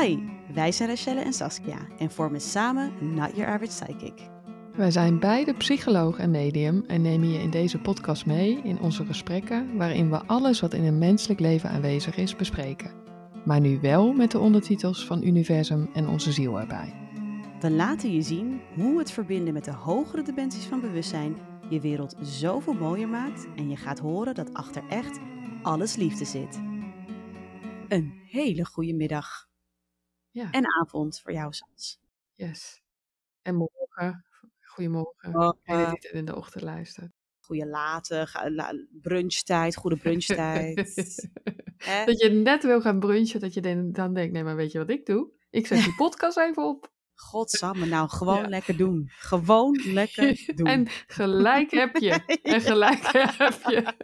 Hi, wij zijn Rachelle en Saskia en vormen samen Not Your Average Psychic. Wij zijn beide psycholoog en medium en nemen je in deze podcast mee in onze gesprekken waarin we alles wat in een menselijk leven aanwezig is bespreken. Maar nu wel met de ondertitels van Universum en onze ziel erbij. We laten je zien hoe het verbinden met de hogere dimensies van bewustzijn je wereld zoveel mooier maakt en je gaat horen dat achter echt alles liefde zit. Een hele goede middag Ja, en avond voor jou, Sans. yes. En morgen, goedemorgen. Morgen. En dit in de ochtend luistert. Goede late, brunchtijd, goede brunchtijd. Dat je net wil gaan brunchen, dat je dan, dan denkt, nee maar weet je wat ik doe? Ik zet die podcast even op. Godsamme, nou gewoon Ja. lekker doen. Gewoon lekker doen. En gelijk heb je. En gelijk heb je.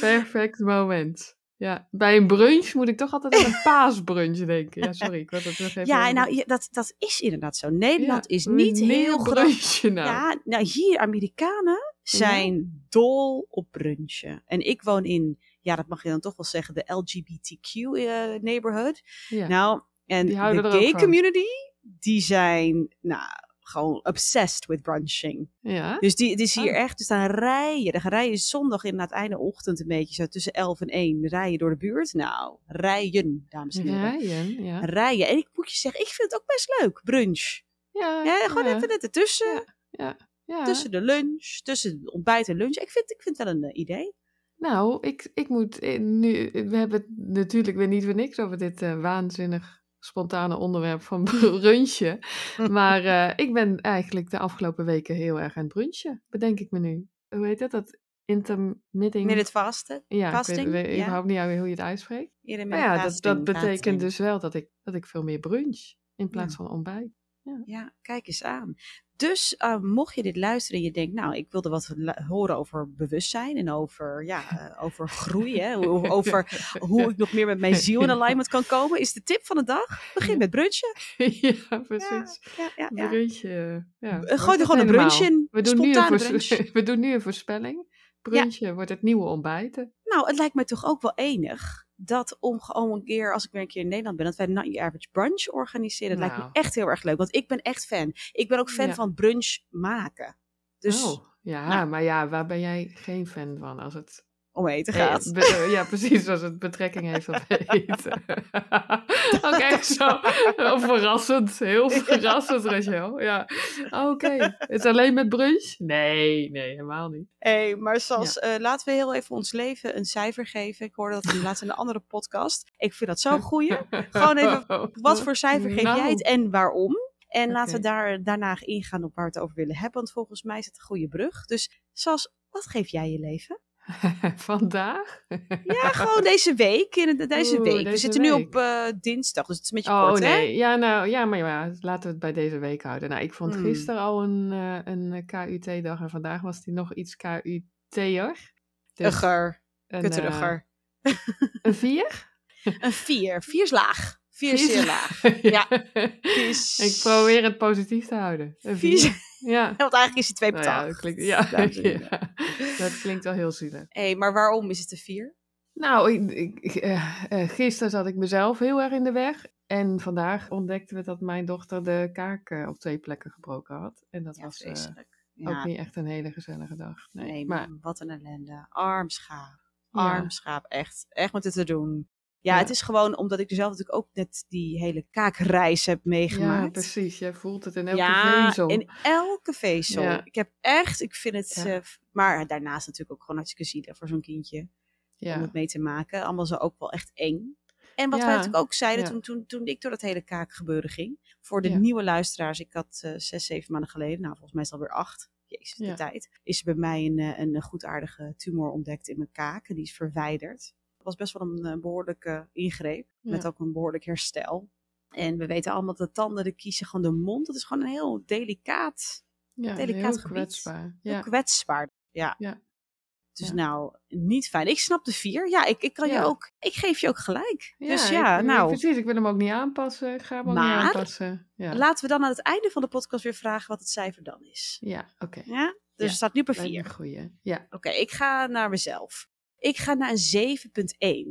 Perfect moment. Ja, bij een brunch moet ik toch altijd aan een paasbrunch denken. Ja, sorry, ik wil dat nog even... ja, nou, dat, dat is inderdaad zo. Nederland is niet heel groot. nou? Ja, nou hier, Amerikanen zijn dol op brunchen. En ik woon in, ja, dat mag je dan toch wel zeggen, de LGBTQ eh, neighborhood. Ja. Nou, en de gay community, die zijn, nou, gewoon obsessed with brunching. ja? Dus die, het is hier Oh. echt, dus dan rij je, dan rij je zondag in het einde ochtend een beetje, zo tussen 11 en 1, rij je door de buurt. Nou, rijden, dames en heren. Rijden, ja. Rijden. En ik moet je zeggen, ik vind het ook best leuk, brunch. Ja, Ja, gewoon ja, even net ertussen. Ja, ja. Tussen de lunch, tussen de ontbijt en lunch. Ik vind, ik vind het wel een eh, idee. Nou, ik, ik moet eh, nu... We hebben het natuurlijk weer niet voor niks over dit eh, waanzinnig spontane onderwerp van brunchen. Maar eh, ik ben eigenlijk de afgelopen weken heel erg aan het brunchen, bedenk ik me nu. Hoe heet dat? Dat intermitting... Het vasten. ja, ik weet, weet ja. überhaupt niet hoe je het uitspreekt. Maar ja, dat, dat betekent fasting. dus wel dat ik, dat ik veel meer brunch in plaats Ja. van ontbijt. Ja, kijk eens aan. Dus eh, mocht je dit luisteren en je denkt, nou, ik wilde wat horen over bewustzijn en over, ja, eh, over groei, hè, over hoe ik nog meer met mijn ziel in alignment kan komen, is de tip van de dag. Begin met brunchen. ja, precies. Ja, ja, ja. Brunchen, ja. Eh, Gooi er gewoon een brunch in. We doen, nu een we doen nu een voorspelling. Brunchen wordt het nieuwe ontbijten. Nou, het lijkt mij toch ook wel enig dat om gewoon een keer, als ik weer een keer in Nederland ben, dat wij Not Your Average Brunch organiseren. Dat lijkt Nou. me echt heel erg leuk, want ik ben echt fan. Ik ben ook fan Ja. van brunch maken. Dus oh, ja, nou. maar ja, waar ben jij geen fan van als het... om eten gaat. eh, ja, precies, als het betrekking heeft op eten. Echt zo verrassend, heel verrassend, Rachel. Ja, oké. Het is alleen met brunch? Nee, nee, helemaal niet. Hé, maar zoals, eh, laten we heel even ons leven een cijfer geven. Ik hoorde dat in laatst in een andere podcast. Ik vind dat zo'n goeie. Gewoon even, Wat voor cijfer geef Nou. jij het en waarom? En laten we Oké. daar, daarna ingaan op waar we het over willen hebben. Want volgens mij is het een goede brug. Dus zoals, wat geef jij je leven? Vandaag? Ja, gewoon deze week. In de, deze Oeh, week. we zitten nu op eh, dinsdag, dus het is een beetje Oh kort, hè? nee, ja, nou, ja, maar ja, laten we het bij deze week houden. Nou, ik vond Hmm. gisteren al een, eh, een KUT-dag en vandaag was die nog iets KUT'er. Dus Ugger, een, kutterugger. eh, een vier? Een vier. Vier is laag. Vier zeer laag. Ja. is- Ik probeer het positief te houden. Vier Ja. Want eigenlijk is hij Nou ja, 2,80. dat klinkt, ja, dat klinkt wel heel zielig. Hé, maar waarom is het een vier? Nou, ik, ik, eh, eh, gisteren zat ik mezelf heel erg in de weg. En vandaag ontdekten we dat mijn dochter de kaak eh, op twee plekken gebroken had. En dat Ja, was vreselijk. ook niet echt een hele gezellige dag. Nee, nee, maar maar wat een ellende. Arm schaap. Ja. Arm schaap, echt. Echt met het te doen. Ja, Ja. het is gewoon omdat ik er zelf natuurlijk ook net die hele kaakreis heb ja, meegemaakt. precies. Jij voelt het in elke ja, vezel. in elke vezel. Ja. Ik heb echt, ik vind het, Ja. eh, maar daarnaast natuurlijk ook gewoon hartstikke zielig voor zo'n kindje. Om ja. het mee te maken. Allemaal zo ook wel echt eng. En wat Ja. wij natuurlijk ook zeiden Ja. toen, toen, toen ik door dat hele kaakgebeuren ging. Voor de Ja. nieuwe luisteraars, ik had eh, zes, zeven maanden geleden, nou volgens mij is het alweer acht. Jezus, de Ja. tijd. Is er bij mij een, eh, een goedaardige tumor ontdekt in mijn kaak. En die is verwijderd. Was best wel een eh, behoorlijke ingreep. Met ook een behoorlijk herstel. En we weten allemaal dat de tanden, de kiezen, gewoon de mond. Dat is gewoon een heel delicaat, ja, delicaat heel gebied. kwetsbaar. heel Ja. kwetsbaar. Ja. Ja. Dus Ja. nou, niet fijn. Ik snap de vier. Ja, ik, ik kan je ook, ik geef je ook gelijk. Ja, dus ja, ik- nou, Precies, ik wil hem ook niet aanpassen. Ik ga hem ook Maar- niet aanpassen. Ja, laten we dan aan het einde van de podcast weer vragen wat het cijfer dan is. ja oké. Ja? Dus het staat nu 4. een goeie. Ja. Oké, ik ga naar mezelf. Ik ga naar een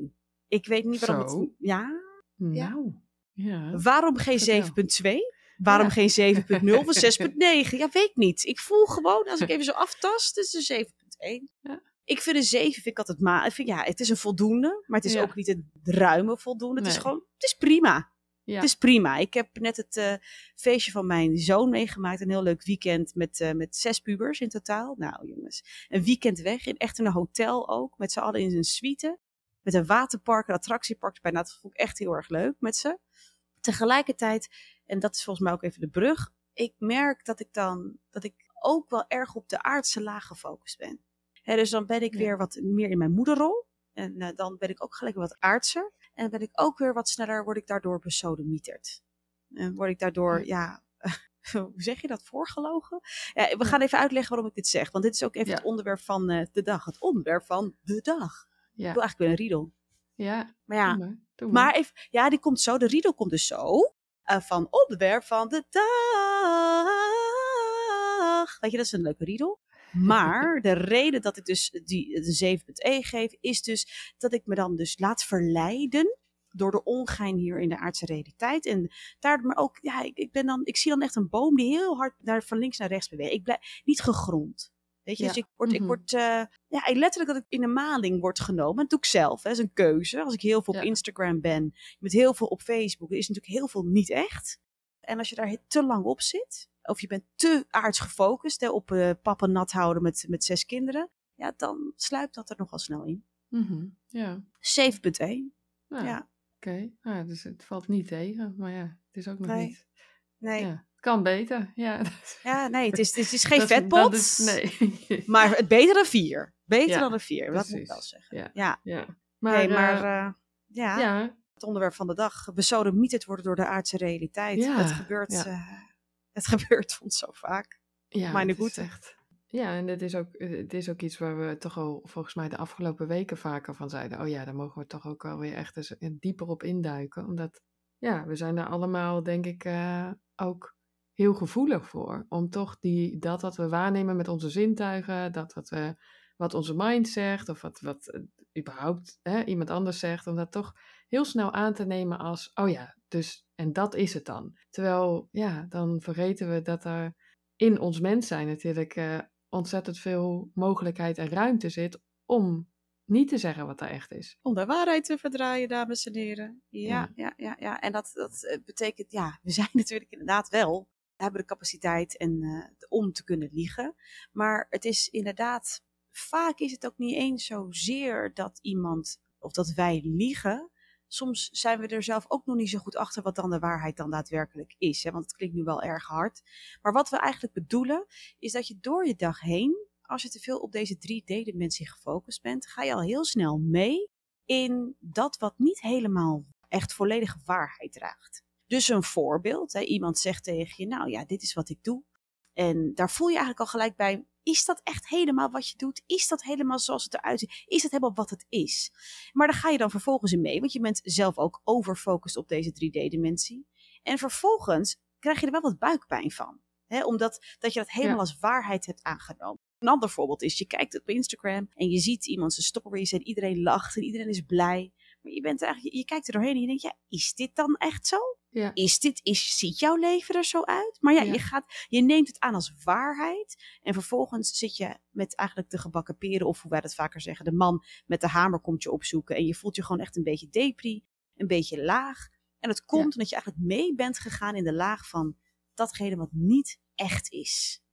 7,1. Ik weet niet waarom Zo. het... Ja, Nou, ja. Waarom geen Vertel. 7.2? Waarom Ja. geen 7.0 of 6.9? Ja, weet ik niet. Ik voel gewoon, als ik even zo aftast, het is een 7.1. Ja. Ik vind een 7 vind ik altijd ma. Ik vind, ja, het is een voldoende, maar het is Ja. ook niet een ruime voldoende. Het is gewoon, het is prima. Ja. Het is prima. Ik heb net het eh, feestje van mijn zoon meegemaakt. Een heel leuk weekend met, eh, met zes pubers in totaal. Nou jongens, een weekend weg. In, echt in een hotel ook. Met z'n allen in een suite. Met een waterpark, een attractiepark erbij. Nou, dat vond ik echt heel erg leuk met ze. Tegelijkertijd, en dat is volgens mij ook even de brug. Ik merk dat ik dan, dat ik ook wel erg op de aardse laag gefocust ben. Dus dan ben ik Ja. weer wat meer in mijn moederrol. En eh, dan ben ik ook gelijk wat aardser. En ben ik ook weer wat sneller, word ik daardoor besodemieterd. En word ik daardoor, ja, hoe zeg je dat, voorgelogen? Ja, we gaan even uitleggen waarom ik dit zeg. Want dit is ook even Ja. het onderwerp van eh, de dag. Het onderwerp van de dag. Ik Ja. wil eigenlijk weer een riedel. Ja. Maar ja, Doe maar. Doe maar. maar even, ja, die komt zo. De riedel komt dus zo. eh, van onderwerp van de dag. Weet je, dat is een leuke riedel. Maar de reden dat ik dus die, de 7.1 geef, is dus dat ik me dan dus laat verleiden door de ongein hier in de aardse realiteit. En daar maar ook, ja, ik, ik, ben dan, ik zie dan echt een boom die heel hard naar, van links naar rechts beweegt. Ik blijf niet gegrond. Weet je, Ja. dus ik word, ik Mhm. word eh, ja, letterlijk dat ik in de maling word genomen. Dat doe ik zelf, hè. dat is een keuze. Als ik heel veel op. Instagram ben, met heel veel op Facebook, is natuurlijk heel veel niet echt. En als je daar te lang op zit, of je bent te aards gefocust hè, op eh papa nat houden met, met zes kinderen, ja, dan sluipt dat er nogal snel in. Mhm. Ja. 7.1. Nou, Ja. Oké. Nou, dus het valt niet tegen. Maar ja, het is ook nog Nee. niet. Nee, Ja. ja. Het kan beter. Ja. nee het, is, het is geen Dat vetpot, dat is- nee. maar het beter dan vier. Beter Ja, dan een vier, dat moet ik precies. wel zeggen. Ja. Ja, ja. maar, Maar, maar eh, eh, ja, ja. het onderwerp van de dag, besodemieterd worden door de aardse realiteit. Ja, het, gebeurt, ja. Het gebeurt ons zo vaak. Ja, is Güte. echt. Ja, en het is, ook, het is ook iets waar we toch al volgens mij de afgelopen weken vaker van zeiden. Oh ja, daar mogen we toch ook wel weer echt eens dieper op induiken. Omdat, ja, we zijn er allemaal denk ik eh, ook heel gevoelig voor. Om toch die, dat wat we waarnemen met onze zintuigen, dat wat, we, wat onze mind zegt, of wat, wat eh, überhaupt hè, iemand anders zegt, om dat toch heel snel aan te nemen als, oh ja, dus, en dat is het dan. Terwijl, ja, dan vergeten we dat er in ons mens zijn natuurlijk eh, ontzettend veel mogelijkheid en ruimte zit om niet te zeggen wat er echt is. Om de waarheid te verdraaien, dames en heren. Ja, Ja. ja, ja. ja. En dat, dat eh, betekent, ja, we zijn natuurlijk inderdaad wel, we hebben de capaciteit en, eh, om te kunnen liegen. Maar het is inderdaad, vaak is het ook niet eens zozeer dat iemand, of dat wij liegen. Soms zijn we er zelf ook nog niet zo goed achter wat dan de waarheid dan daadwerkelijk is. Hè? Want het klinkt nu wel erg hard. Maar wat we eigenlijk bedoelen, is dat je door je dag heen, als je te veel op deze 3D-dimensie gefocust bent, ga je al heel snel mee in dat wat niet helemaal echt volledige waarheid draagt. Dus een voorbeeld, hè, iemand zegt tegen je, nou ja, dit is wat ik doe. En daar voel je eigenlijk al gelijk bij, is dat echt helemaal wat je doet? Is dat helemaal zoals het eruit ziet? Is dat helemaal wat het is? Maar daar ga je dan vervolgens in mee, want je bent zelf ook overfocust op deze 3D-dimensie. En vervolgens krijg je er wel wat buikpijn van. Hè, omdat dat je dat helemaal Ja. als waarheid hebt aangenomen. Een ander voorbeeld is, je kijkt op Instagram en je ziet iemand zijn stories en iedereen lacht en iedereen is blij. Maar je, bent eigenlijk, je kijkt er doorheen en je denkt, ja, is dit dan echt zo? Ja, Is dit, is, ziet jouw leven er zo uit? Maar ja, Ja. Je, gaat, je neemt het aan als waarheid en vervolgens zit je met eigenlijk de gebakken peren, of hoe wij dat vaker zeggen, de man met de hamer komt je opzoeken en je voelt je gewoon echt een beetje depri, een beetje laag. En het komt Ja. omdat je eigenlijk mee bent gegaan in de laag van datgene wat niet echt is.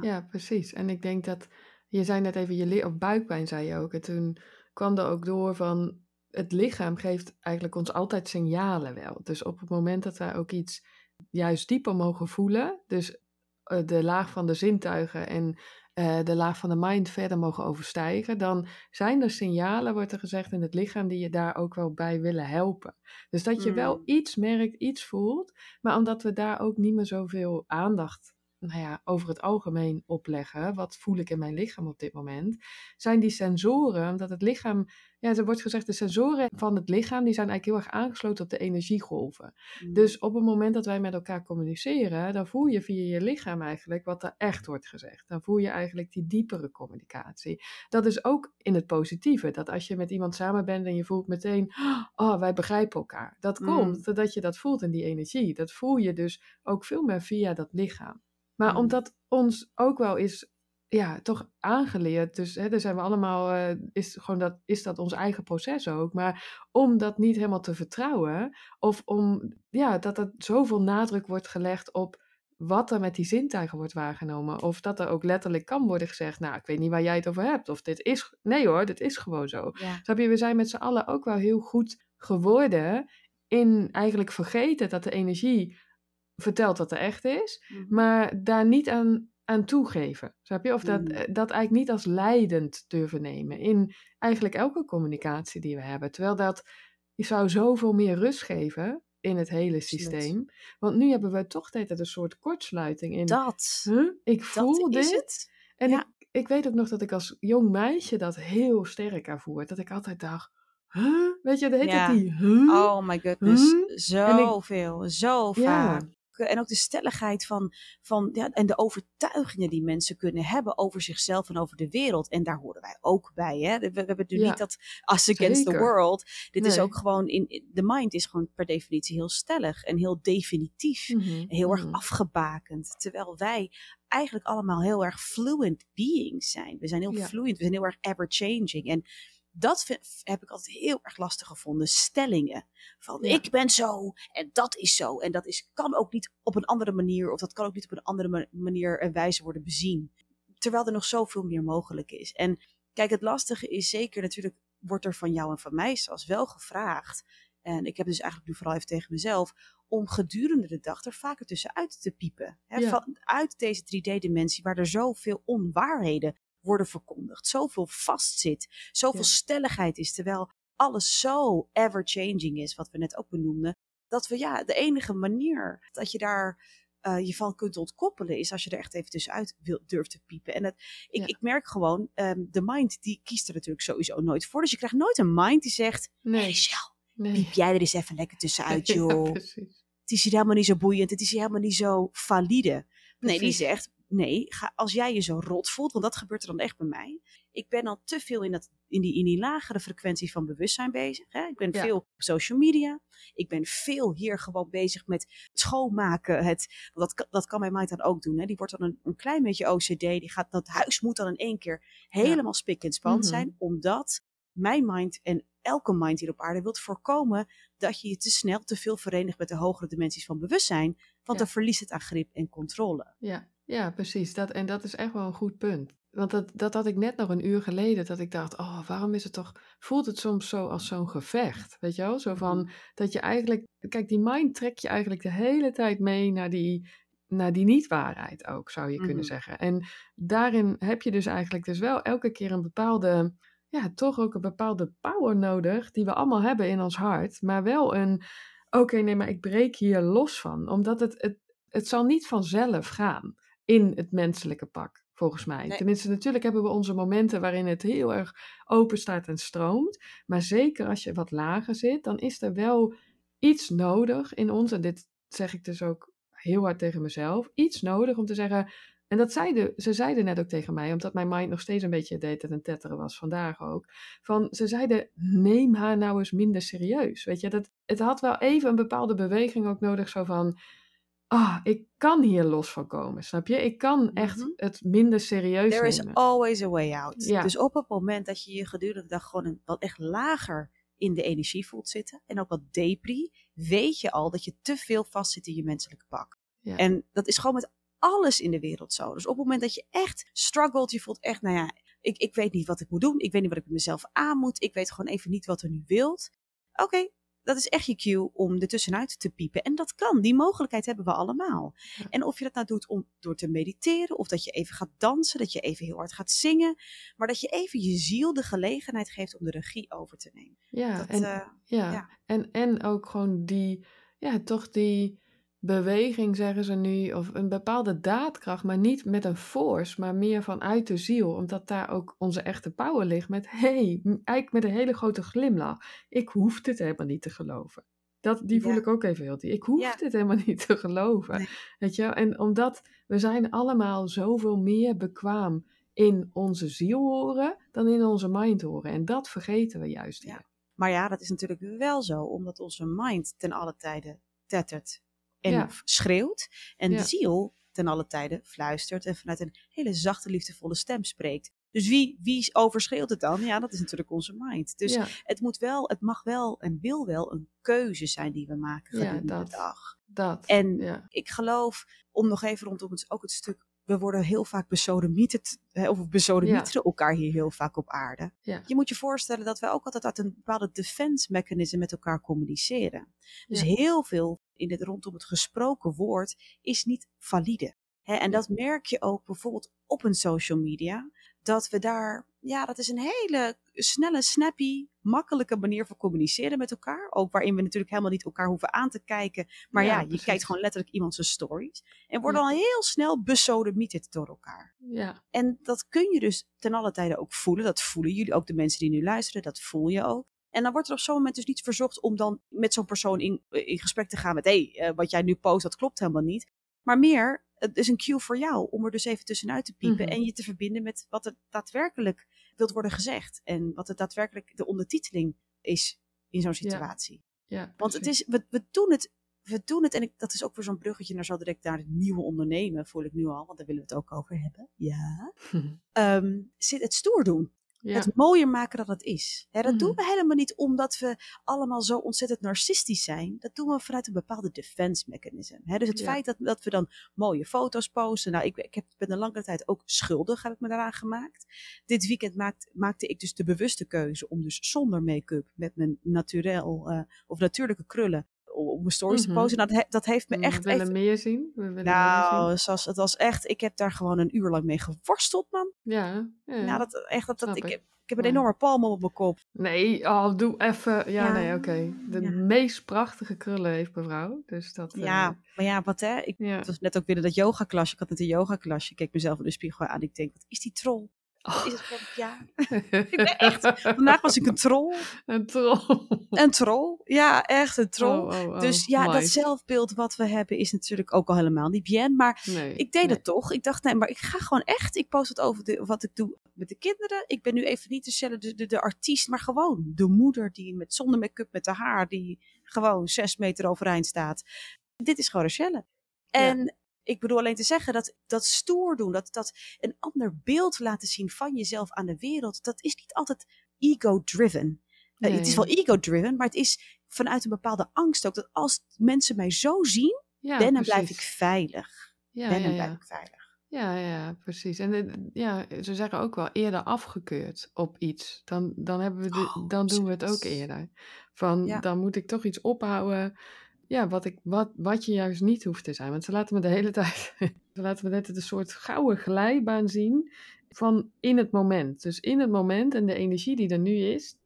ja, precies. En ik denk dat, je zei net even, je of buikpijn zei je ook. En toen kwam er ook door van, het lichaam geeft eigenlijk ons altijd signalen wel. Dus op het moment dat wij ook iets juist dieper mogen voelen, dus eh, de laag van de zintuigen en eh, de laag van de mind verder mogen overstijgen, dan zijn er signalen, wordt er gezegd in het lichaam, die je daar ook wel bij willen helpen. Dus dat je wel Mm. iets merkt, iets voelt, maar omdat we daar ook niet meer zoveel aandacht nou ja, over het algemeen opleggen. Wat voel ik in mijn lichaam op dit moment? Zijn die sensoren, dat het lichaam, ja, er wordt gezegd, de sensoren van het lichaam, die zijn eigenlijk heel erg aangesloten op de energiegolven. Mm. Dus op het moment dat wij met elkaar communiceren, dan voel je via je lichaam eigenlijk wat er echt wordt gezegd. Dan voel je eigenlijk die diepere communicatie. Dat is ook in het positieve, dat als je met iemand samen bent en je voelt meteen, oh, wij begrijpen elkaar. Dat Mm. komt doordat je dat voelt in die energie. Dat voel je dus ook veel meer via dat lichaam. Maar Mm. omdat ons ook wel is, ja, toch aangeleerd, dus hè, daar zijn we allemaal, eh, is, gewoon dat, is dat ons eigen proces ook. Maar om dat niet helemaal te vertrouwen, of om, ja, dat er zoveel nadruk wordt gelegd op wat er met die zintuigen wordt waargenomen. Of dat er ook letterlijk kan worden gezegd, nou, ik weet niet waar jij het over hebt. Of dit is, nee hoor, dit is gewoon zo. Ja. Snap je, we zijn met z'n allen ook wel heel goed geworden in eigenlijk vergeten dat de energie vertelt wat er echt is, Mhm. maar daar niet aan, aan toegeven. Snap je? Of dat, Mm. eh, dat eigenlijk niet als leidend durven nemen in eigenlijk elke communicatie die we hebben. Terwijl dat je zou zoveel meer rust geven in het hele systeem. Want nu hebben we toch tijd een soort kortsluiting in. Dat, Huh? Ik voel dat is dit. het. En Ja. ik, ik weet ook nog dat ik als jong meisje dat heel sterk ervoer. Dat ik altijd dacht, huh? Weet je, de hele Ja. die huh? Oh my goodness. Zoveel, zo Ja. Vaak. En ook de stelligheid van, van ja, en de overtuigingen die mensen kunnen hebben over zichzelf en over de wereld. En daar horen wij ook bij. Hè? We, we hebben nu Ja. niet dat us against the world. Dit is ook gewoon, in, de mind is gewoon per definitie heel stellig en heel definitief. Mhm, Heel erg mhm. afgebakend. Terwijl wij eigenlijk allemaal heel erg fluent beings zijn. We zijn heel Ja. fluent, we zijn heel erg ever-changing. En dat vind- heb ik altijd heel erg lastig gevonden. Stellingen. Van Ja. ik ben zo en dat is zo. En dat is, kan ook niet op een andere manier. Of dat kan ook niet op een andere ma- manier en wijze worden bezien. Terwijl er nog zoveel meer mogelijk is. En kijk, het lastige is zeker natuurlijk. Wordt er van jou en van mij zelfs wel gevraagd. En ik heb dus eigenlijk nu vooral even tegen mezelf. Om gedurende de dag er vaker tussenuit te piepen. Hè, Ja. van, uit deze 3D-dimensie waar er zoveel onwaarheden worden verkondigd. Zoveel vastzit. Zoveel Ja. stelligheid is. Terwijl alles zo ever-changing is, wat we net ook benoemden. Dat we ja, de enige manier dat je daar eh, je van kunt ontkoppelen is als je er echt even tussenuit wil, durft te piepen. En het, ik, Ja. ik merk gewoon, ehm, de mind die kiest er natuurlijk sowieso nooit voor. Dus je krijgt nooit een mind die zegt, hey Nee, Michelle, nee. piep jij er eens even lekker tussenuit joh. Ja, het is hier helemaal niet zo boeiend, het is hier helemaal niet zo valide. Nee, die zegt, nee, ga, als jij je zo rot voelt, want dat gebeurt er dan echt bij mij. Ik ben al te veel in, dat, in, die, in die lagere frequentie van bewustzijn bezig. Hè? Ik ben Ja. veel op social media. Ik ben veel hier gewoon bezig met schoonmaken. Het, want dat, kan- dat kan mijn mind dan ook doen. Hè? Die wordt dan een, een klein beetje OCD. Die gaat, dat huis moet dan in één keer helemaal spik en span Mhm. zijn. Omdat mijn mind en elke mind hier op aarde wil voorkomen dat je je te snel te veel verenigt met de hogere dimensies van bewustzijn. Want Ja. dan verliest het aan grip en controle. Ja, ja, precies. Dat, en dat is echt wel een goed punt. Want dat, dat had ik net nog een uur geleden, dat ik dacht, oh, waarom is het toch, voelt het soms zo als zo'n gevecht, weet je wel? Zo van, dat je eigenlijk, kijk, die mind trekt je eigenlijk de hele tijd mee naar die, naar die niet-waarheid ook, zou je Mhm. kunnen zeggen. En daarin heb je dus eigenlijk dus wel elke keer een bepaalde, ja, toch ook een bepaalde power nodig, die we allemaal hebben in ons hart, maar wel een, oké, nee, maar ik breek hier los van, omdat het, het, het zal niet vanzelf gaan in het menselijke pak, volgens mij. Nee. Tenminste, natuurlijk hebben we onze momenten waarin het heel erg open staat en stroomt. Maar zeker als je wat lager zit, dan is er wel iets nodig in ons. En dit zeg ik dus ook heel hard tegen mezelf. Iets nodig om te zeggen. En dat zeiden, ze zeiden net ook tegen mij, omdat mijn mind nog steeds een beetje deed en tetteren was, vandaag ook. Van, ze zeiden, neem haar nou eens minder serieus. Weet je, dat, het had wel even een bepaalde beweging ook nodig, zo van, ah, ik kan hier los van komen, snap je? Ik kan echt Mhm. het minder serieus There is always a way out. Ja. Dus op het moment dat je je gedurende de dag gewoon een, wat echt lager in de energie voelt zitten. En ook wat depri. Weet je al dat je te veel vastzit in je menselijke pak. Ja. En dat is gewoon met alles in de wereld zo. Dus op het moment dat je echt struggelt. Je voelt echt, nou ja, ik, ik weet niet wat ik moet doen. Ik weet niet wat ik met mezelf aan moet. Ik weet gewoon even niet wat er nu wilt. Oké, dat is echt je cue om er tussenuit te piepen. En dat kan. Die mogelijkheid hebben we allemaal. Ja. En of je dat nou doet om, door te mediteren, of dat je even gaat dansen, dat je even heel hard gaat zingen, maar dat je even je ziel de gelegenheid geeft om de regie over te nemen. Ja, Dat, en, eh, ja. ja. En, en ook gewoon die, ja, toch die, beweging, zeggen ze nu, of een bepaalde daadkracht, maar niet met een force, maar meer vanuit de ziel. Omdat daar ook onze echte power ligt met, hey, eigenlijk met een hele grote glimlach. Ik hoef dit helemaal niet te geloven. Dat, die voel Ja. ik ook even heel diep. Ik hoef Ja. dit helemaal niet te geloven. Nee. Weet je? En omdat we zijn allemaal zoveel meer bekwaam in onze ziel horen dan in onze mind horen. En dat vergeten we juist Ja. hier. Maar ja, dat is natuurlijk wel zo, omdat onze mind ten alle tijden tettert en Ja. schreeuwt. En Ja. de ziel ten alle tijden fluistert en vanuit een hele zachte, liefdevolle stem spreekt. Dus wie, wie overschreeuwt het dan? Ja, dat is natuurlijk onze mind. Dus ja, het moet wel, het mag wel en wil wel een keuze zijn die we maken Ja, gedurende dat. de dag. dat. En ja. ik geloof, om nog even rondom het, ook het stuk, we worden heel vaak besodemieterd, of besodemieteren elkaar hier heel vaak op aarde. Ja. Je moet je voorstellen dat wij ook altijd uit een bepaalde defense mechanism met elkaar communiceren. Dus Ja. heel veel in het, rondom het gesproken woord is niet valide. En dat merk je ook bijvoorbeeld op een social media. Dat we daar, ja, dat is een hele snelle, snappy, makkelijke manier van communiceren met elkaar. Ook waarin we natuurlijk helemaal niet elkaar hoeven aan te kijken. Maar ja, Ja, je precies. kijkt gewoon letterlijk iemand zijn stories. En wordt Ja. dan heel snel besodemieterd door elkaar. Ja, En dat kun je dus ten alle tijde ook voelen. Dat voelen jullie, ook de mensen die nu luisteren, dat voel je ook. En dan wordt er op zo'n moment dus niet verzocht om dan met zo'n persoon in, in gesprek te gaan met... hé, hey, eh, wat jij nu post, dat klopt helemaal niet. Maar meer, het is een cue voor jou om er dus even tussenuit te piepen... Mhm. en je te verbinden met wat er daadwerkelijk wilt worden gezegd. En wat er daadwerkelijk de ondertiteling is in zo'n situatie. ja. Want het is, we, we doen het, we doen het, en ik, dat is ook weer zo'n bruggetje naar zo direct naar het nieuwe ondernemen, voel ik nu al, want daar willen we het ook over hebben. Ja. Ehm, zit het stoer doen. Ja. Het mooier maken dan het is. Hè, dat doen Mhm. we helemaal niet omdat we allemaal zo ontzettend narcistisch zijn. Dat doen we vanuit een bepaalde defense mechanism. Hè, dus het Ja. feit dat, dat we dan mooie foto's posten. Nou, ik, ik heb, ben een lange tijd ook schuldig, heb ik me daaraan gemaakt. Dit weekend maakt, maakte ik dus de bewuste keuze om dus zonder make-up, met mijn naturel, eh, of natuurlijke krullen, op mijn stories Mhm. te posten. Nou, dat, he- dat heeft me we echt willen even... meer zien. We willen meer Nou, zien. zoals, het was echt, ik heb daar gewoon een uur lang mee geworsteld, man. Ja, ja. Nou, dat, echt, dat, ik, ik. heb, ik heb een enorme palm op mijn kop. Nee, oh, doe even. Ja, Ja. nee, oké. De Ja. meest prachtige krullen heeft mevrouw. Dus dat. eh, Ja, maar ja, wat hè? Ik, het was net ook weer dat yogaklasje. Ik had net een yogaklasje. Ik keek mezelf in de spiegel aan. Ik denk, wat is die troll? Wat is het? Ja, ik ben echt. Vandaag was ik een troll. Een troll. Een troll. Ja, echt een troll. Oh, oh, oh, dus ja, dat zelfbeeld wat we hebben is natuurlijk ook al helemaal niet bien. Maar Nee, ik deed nee. het toch. Ik dacht, nee, maar ik ga gewoon echt. Ik post het over de, wat ik doe met de kinderen. Ik ben nu even niet de, de, de, de artiest, maar gewoon de moeder die met zonder make-up met haar haar, die gewoon zes meter overeind staat. Dit is gewoon Rochelle. En ik bedoel alleen te zeggen dat dat stoer doen, dat, dat een ander beeld laten zien van jezelf aan de wereld, dat is niet altijd ego-driven. Eh, het is wel ego-driven, maar het is vanuit een bepaalde angst ook. Dat als mensen mij zo zien, Ja, dan blijf ik veilig. Ja, dan ja, blijf ik veilig. Ja, ja, precies. En eh, ja, ze zeggen ook wel eerder afgekeurd op iets. Dan, dan, hebben we de, Oh, dan doen we het ook eerder. Van Ja. dan moet ik toch iets ophouden. Ja, wat, ik, wat, wat je juist niet hoeft te zijn. Want ze laten me de hele tijd. ze laten me net een soort gouden glijbaan zien. Van in het moment. Dus in het moment en de energie die er nu is.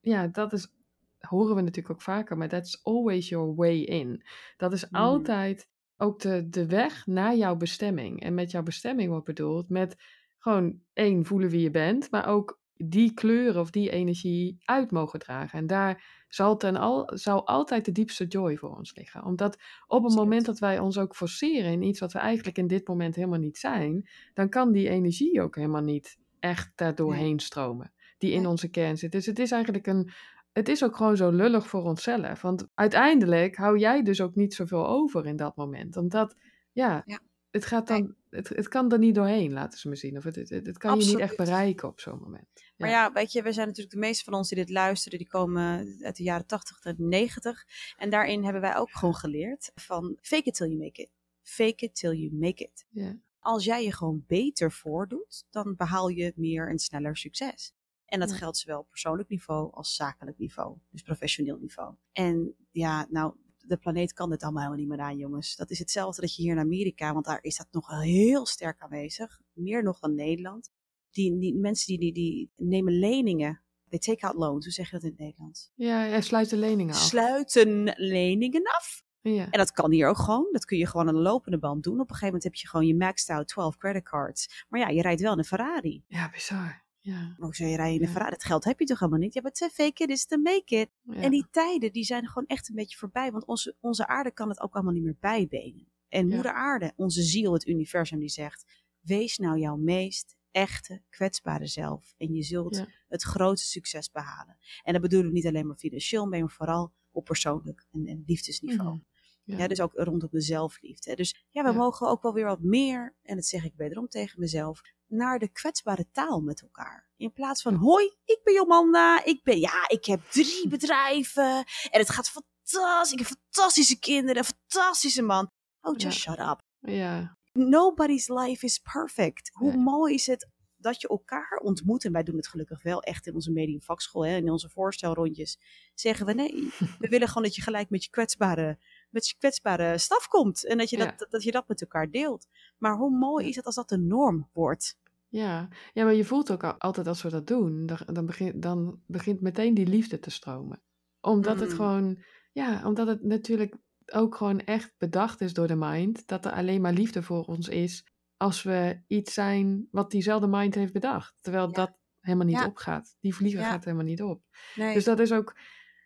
Ja, dat is. Horen we natuurlijk ook vaker. Maar that's always your way in. Dat is Hmm. altijd ook de, de weg naar jouw bestemming. En met jouw bestemming wordt bedoeld met gewoon één, voelen wie je bent, maar ook die kleuren of die energie uit mogen dragen. En daar zal, ten al, zal altijd de diepste joy voor ons liggen. Omdat op het moment dat wij ons ook forceren in iets wat we eigenlijk in dit moment helemaal niet zijn, dan kan die energie ook helemaal niet echt daardoorheen stromen, die in onze kern zit. Dus het is eigenlijk een, het is ook gewoon zo lullig voor onszelf. Want uiteindelijk hou jij dus ook niet zoveel over in dat moment. Omdat, ja, Ja. het gaat dan, het, het kan er niet doorheen, laten ze me zien. Of het, het, het kan je niet echt bereiken op zo'n moment. Maar ja, weet je, we zijn natuurlijk de meeste van ons die dit luisteren, die komen uit de jaren 80 en 90. En daarin hebben wij ook gewoon geleerd van fake it till you make it. Fake it till you make it. Ja, Als jij je gewoon beter voordoet, dan behaal je meer en sneller succes. En dat Ja. geldt zowel op persoonlijk niveau als zakelijk niveau, dus professioneel niveau. En ja, nou, de planeet kan dit allemaal helemaal niet meer aan, jongens. Dat is hetzelfde dat je hier in Amerika, want daar is dat nog heel sterk aanwezig, meer nog dan Nederland. Die, die mensen die, die, die nemen leningen, they take out loans, hoe zeg je dat in het Nederlands? ja hij sluit de leningen af. Sluiten leningen af Ja. En dat kan hier ook gewoon. Dat kun je gewoon aan de lopende band doen. Op een gegeven moment heb je gewoon je maxed out 12 creditcards. Maar ja, je rijdt wel in een Ferrari. ja, bizar. Ja. Hoe zou je rijden in een Ja. Ferrari? Dat geld heb je toch helemaal niet? Ja, maar to fake it is to make it. ja. En die tijden, die zijn gewoon echt een beetje voorbij. Want onze, onze aarde kan het ook allemaal niet meer bijbenen. En Ja. moeder aarde, onze ziel, het universum, die zegt... Wees nou jouw meest echte, kwetsbare zelf. En je zult het grootste succes behalen. En dat bedoel ik niet alleen maar financieel, maar vooral op persoonlijk en, en liefdesniveau. Mhm. Ja. Ja, dus ook rondom de zelfliefde. hè. Dus ja, we Ja. mogen ook wel weer wat meer, en dat zeg ik wederom tegen mezelf, naar de kwetsbare taal met elkaar. In plaats van, hoi, ik ben Jomanda, ik ben, ja, ik heb drie bedrijven en het gaat fantastisch, ik heb fantastische kinderen, een fantastische man. Oh, just shut up. Ja. Nobody's life is perfect. Hoe mooi is het dat je elkaar ontmoet. En wij doen het gelukkig wel echt in onze mediumvakschool. Hè, in onze voorstelrondjes zeggen we nee. we willen gewoon dat je gelijk met je kwetsbare, met je kwetsbare staf komt. En dat je, Ja. dat, dat je dat met elkaar deelt. Maar hoe mooi is het als dat de norm wordt? Ja. ja, maar je voelt ook al- altijd als we dat doen, dan, dan, begint, dan begint meteen die liefde te stromen. Omdat het Mm. gewoon, ja, omdat het natuurlijk ook gewoon echt bedacht is door de mind, dat er alleen maar liefde voor ons is als we iets zijn wat diezelfde mind heeft bedacht. Terwijl Ja. dat helemaal niet Ja. opgaat. Die vlieger gaat helemaal niet op. Nee. Dus dat is ook,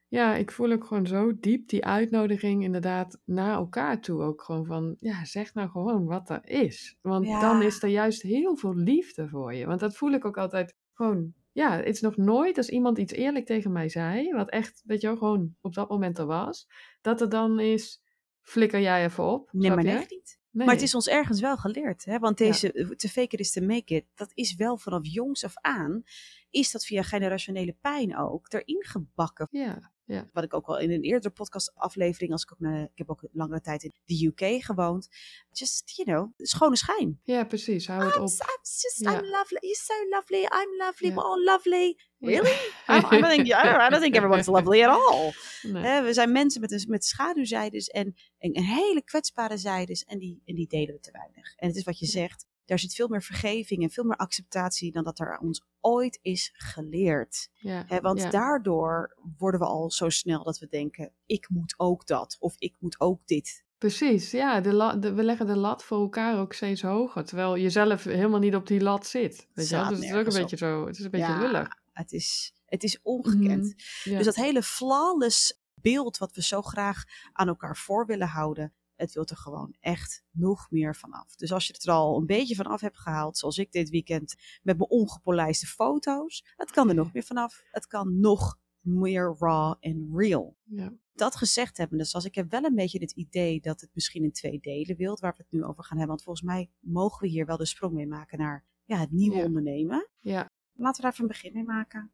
ja, ik voel ook gewoon zo diep die uitnodiging inderdaad naar elkaar toe. Ook gewoon van, ja, zeg nou gewoon wat er is. Want Ja. dan is er juist heel veel liefde voor je. Want dat voel ik ook altijd gewoon, ja, het is nog nooit als iemand iets eerlijk tegen mij zei, wat echt, weet je wel, gewoon op dat moment er was, dat er dan is, flikker jij even op. nee, maar echt niet. Nee. Maar het is ons ergens wel geleerd. Hè? Want Ja. deze te fake it is to make it. Dat is wel vanaf jongs af aan. Is dat via generationele pijn ook erin gebakken. Ja, ja, Wat ik ook al in een eerdere podcastaflevering. Als ik ook naar, ik heb ook langere tijd in de UK gewoond. Just, you know, schone schijn. ja, precies. Hou het I'm, op. I'm just, Ja. I'm lovely. You're so lovely. I'm lovely. Ja. We're all lovely. Really? I, don't, I, don't think, I, don't, think everyone's lovely at all. Nee. We zijn mensen met, een- met schaduwzijdes en, en, en hele kwetsbare zijdes en die, en die delen we te weinig. En het is wat je zegt, daar zit veel meer vergeving en veel meer acceptatie dan dat er ons ooit is geleerd. ja, want ja. daardoor worden we al zo snel dat we denken, ik moet ook dat of ik moet ook dit. Precies, ja, de la- de- we leggen de lat voor elkaar ook steeds hoger, terwijl je zelf helemaal niet op die lat zit. Weet je Dus het is ook een beetje zo, het is een beetje Ja, lullig. Het is, het is ongekend. Mhm, ja. Dus dat hele flawless beeld wat we zo graag aan elkaar voor willen houden, het wil er gewoon echt nog meer vanaf. Dus als je het er al een beetje van af hebt gehaald, zoals ik dit weekend met mijn ongepolijste foto's, het kan er nog meer vanaf. Het kan nog meer raw en real. ja. Dat gezegd hebben, dus als ik heb wel een beetje het idee dat het misschien in twee delen wilt, waar we het nu over gaan hebben. Want volgens mij mogen we hier wel de sprong mee maken naar ja, het nieuwe Ja. ondernemen. ja. Laten we daar even een begin mee maken.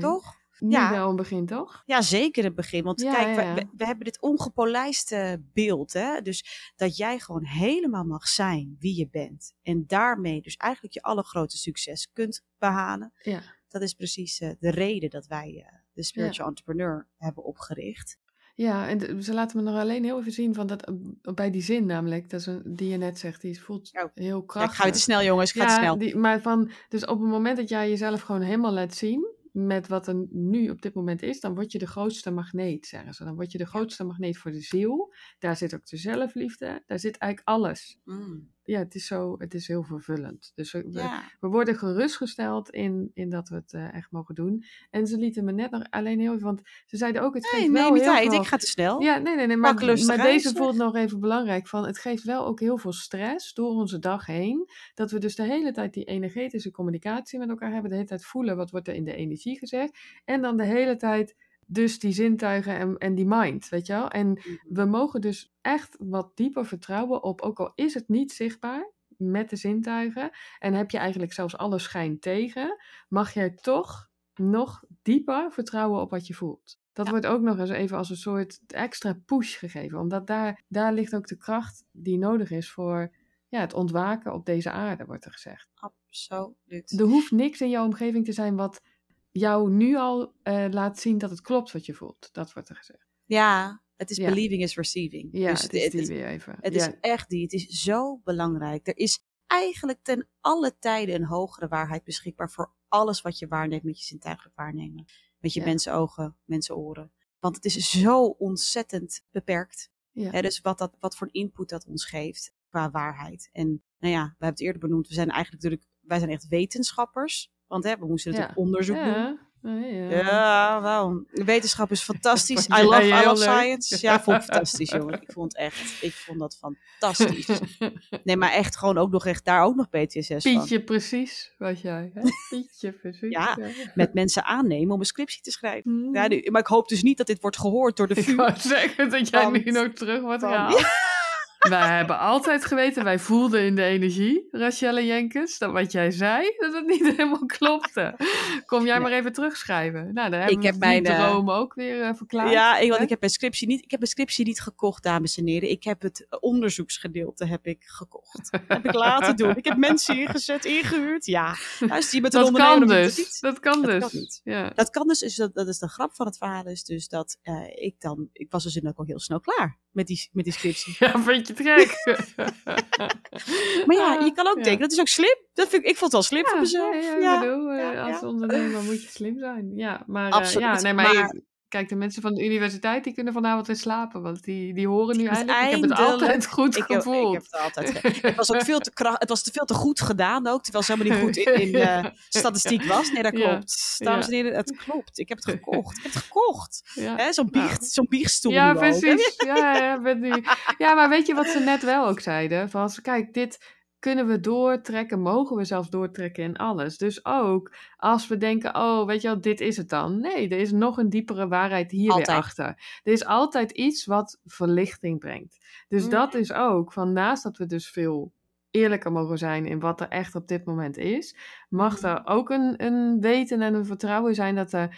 Toch? Nu Ja. wel een begin, toch? Ja, zeker het begin. Want Ja, kijk, we- ja. We, we hebben dit ongepolijste beeld. Hè? Dus dat jij gewoon helemaal mag zijn wie je bent. En daarmee dus eigenlijk je allergrootste succes kunt behalen. Ja. Dat is precies eh, de reden dat wij eh, de Spiritual Entrepreneur hebben opgericht. Ja, en ze laten me nog alleen heel even zien van dat, eh, bij die zin namelijk, dat is een, die je net zegt, die voelt Oh. heel Ja, krachtig. ik ga weer te snel jongens, ik ga Ja, snel. Die, maar van, dus op het moment dat jij jezelf gewoon helemaal laat zien met wat er nu op dit moment is, dan word je de grootste magneet, zeggen ze. Dan word je de grootste magneet voor de ziel. Daar zit ook de zelfliefde, daar zit eigenlijk alles. Mm, Ja, het is zo, het is heel vervullend. Dus we, we- ja. we worden gerustgesteld in, in dat we het eh, echt mogen doen. En ze lieten me net nog alleen heel even, want ze zeiden ook, het geeft Nee, wel neem je heel tijd, veel... ik ga te snel. Ja, nee, nee, nee. Maar, maar deze voelt nog even belangrijk. Van, het geeft wel ook heel veel stress door onze dag heen. Dat we dus de hele tijd die energetische communicatie met elkaar hebben. De hele tijd voelen wat wordt er in de energie gezegd. En dan de hele tijd dus die zintuigen en, en die mind, weet je wel. En Mhm. we mogen dus echt wat dieper vertrouwen op, ook al is het niet zichtbaar met de zintuigen. En heb je eigenlijk zelfs alle schijn tegen. Mag jij toch nog dieper vertrouwen op wat je voelt. Dat Ja. wordt ook nog eens even als een soort extra push gegeven. Omdat daar, daar ligt ook de kracht die nodig is voor ja, het ontwaken op deze aarde, wordt er gezegd. Absoluut. Er hoeft niks in jouw omgeving te zijn wat jou nu al eh, laat zien dat het klopt wat je voelt. Dat wordt er gezegd. Ja, het is Ja. believing is receiving. Ja, dus het is het, die het- weer even. Het ja. is echt die. Het is zo belangrijk. Er is eigenlijk ten alle tijden een hogere waarheid beschikbaar voor alles wat je waarneemt met je zintuigelijk waarnemen. Met je Ja. mensenogen, mensenoren. Want het is zo ontzettend beperkt. Ja. Hè, dus wat, dat, wat voor input dat ons geeft qua waarheid. En nou ja, we hebben het eerder benoemd. We zijn eigenlijk natuurlijk, wij zijn echt wetenschappers. Want hè, we moesten natuurlijk onderzoek doen. Ja. Ja, ja. Ja, wel. Wetenschap is fantastisch. I love, I love science. Ja, vond ik fantastisch, jongen. Ik vond het echt, ik vond dat fantastisch. Nee, maar echt gewoon ook nog echt, daar ook nog PTSS van. Pietje precies, wat jij. Hè? Pietje precies. Ja. Met mensen aannemen om een scriptie te schrijven. Hmm. Ja, nu- maar ik hoop dus niet dat dit wordt gehoord door de Ik VU. wou zeggen dat jij nu nog terug wordt gehaald. Wij hebben altijd geweten, wij voelden in de energie, Rachelle Jenkens, dat wat jij zei, dat het niet helemaal klopte. Kom jij maar even terugschrijven. Nou, dan hebben Ik heb mijn, eh, droom ook weer eh, verklaard. Ja, ik, want ik heb mijn scriptie niet, ik heb mijn scriptie niet gekocht, dames en heren. Ik heb het onderzoeksgedeelte heb ik gekocht. heb ik laten doen. Ik heb mensen ingezet, ingehuurd. Ja, luister, je bent een dat kan dus. niet. Dat kan Dat dus. kan niet. Ja. Dat kan dus, is dat, dat is de grap van het verhaal is dus dat eh, ik dan, ik was dus inderdaad al heel snel klaar met die, met die scriptie. ja, vind je het gek? Maar ja, je kan ook Ja. denken, dat is ook slim. Dat vind ik, ik vond het wel slim van Ja, mezelf. ja, Ja, bedoel, eh, ja, als ondernemer moet je slim zijn. Ja, maar, eh, Absoluut, ja, nee, maar, maar- kijk, de mensen van de universiteit die kunnen vanavond weer slapen, want die, die horen nu eindelijk. Ik heb het altijd goed Ik heb, ik gevoeld. heb het altijd. Het was ook veel te, kra- het was te veel te goed gedaan ook, terwijl ze helemaal niet goed in, in eh, statistiek was. Nee, dat Ja. klopt. Dames en heren, het klopt. Ik heb het gekocht. Ik heb het gekocht. Ja. Hè, Zo'n Nou. biecht, zo'n biechtstoel Ja, ook, precies. Ja, ja, nu. ja, maar weet je wat ze net wel ook zeiden? Van, kijk, dit kunnen we doortrekken, mogen we zelfs doortrekken in alles. Dus ook als we denken, oh, weet je wel, dit is het dan. Nee, er is nog een diepere waarheid hier Altijd. weer achter. Er is altijd iets wat verlichting brengt. Dus Mhm. dat is ook, van naast dat we dus veel eerlijker mogen zijn in wat er echt op dit moment is, mag Mhm. er ook een, een weten en een vertrouwen zijn dat er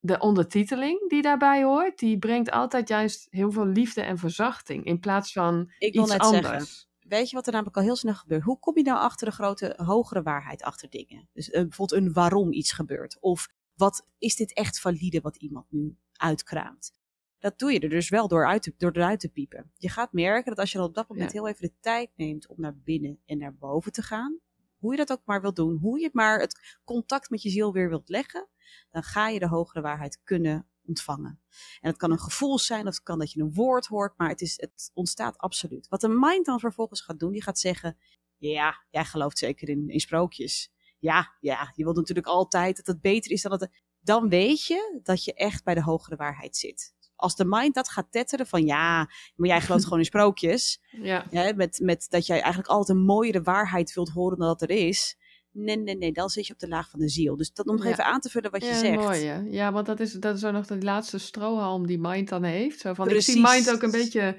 de ondertiteling die daarbij hoort, die brengt altijd juist heel veel liefde en verzachting in plaats van Ik iets anders. zeggen, weet je wat er namelijk al heel snel gebeurt? Hoe kom je nou achter de grote, hogere waarheid achter dingen? Dus eh, bijvoorbeeld een waarom iets gebeurt. Of wat is dit echt valide wat iemand nu uitkraamt? Dat doe je er dus wel door, uit te, door eruit te piepen. Je gaat merken dat als je dan op dat moment Ja. heel even de tijd neemt om naar binnen en naar boven te gaan, hoe je dat ook maar wilt doen, hoe je maar het contact met je ziel weer wilt leggen, dan ga je de hogere waarheid kunnen ontvangen. En het kan een gevoel zijn, of het kan dat je een woord hoort, maar het, is, het ontstaat absoluut. Wat de mind dan vervolgens gaat doen, die gaat zeggen, ja, jij gelooft zeker in, in sprookjes. Ja, ja, je wilt natuurlijk altijd dat het beter is dan het... Dan weet je dat je echt bij de hogere waarheid zit. Als de mind dat gaat tetteren van ja, maar jij gelooft gewoon in sprookjes. Ja, Hè, met, met dat jij eigenlijk altijd een mooiere waarheid wilt horen dan dat er is. Nee, nee, nee, dan zit je op de laag van de ziel. Dus dat om nog Ja. even aan te vullen wat je ja zegt. mooi hè. Ja, want dat is, dat is ook nog de laatste strohalm die mind dan heeft. Zo van, ik zie Precies. mind ook een beetje,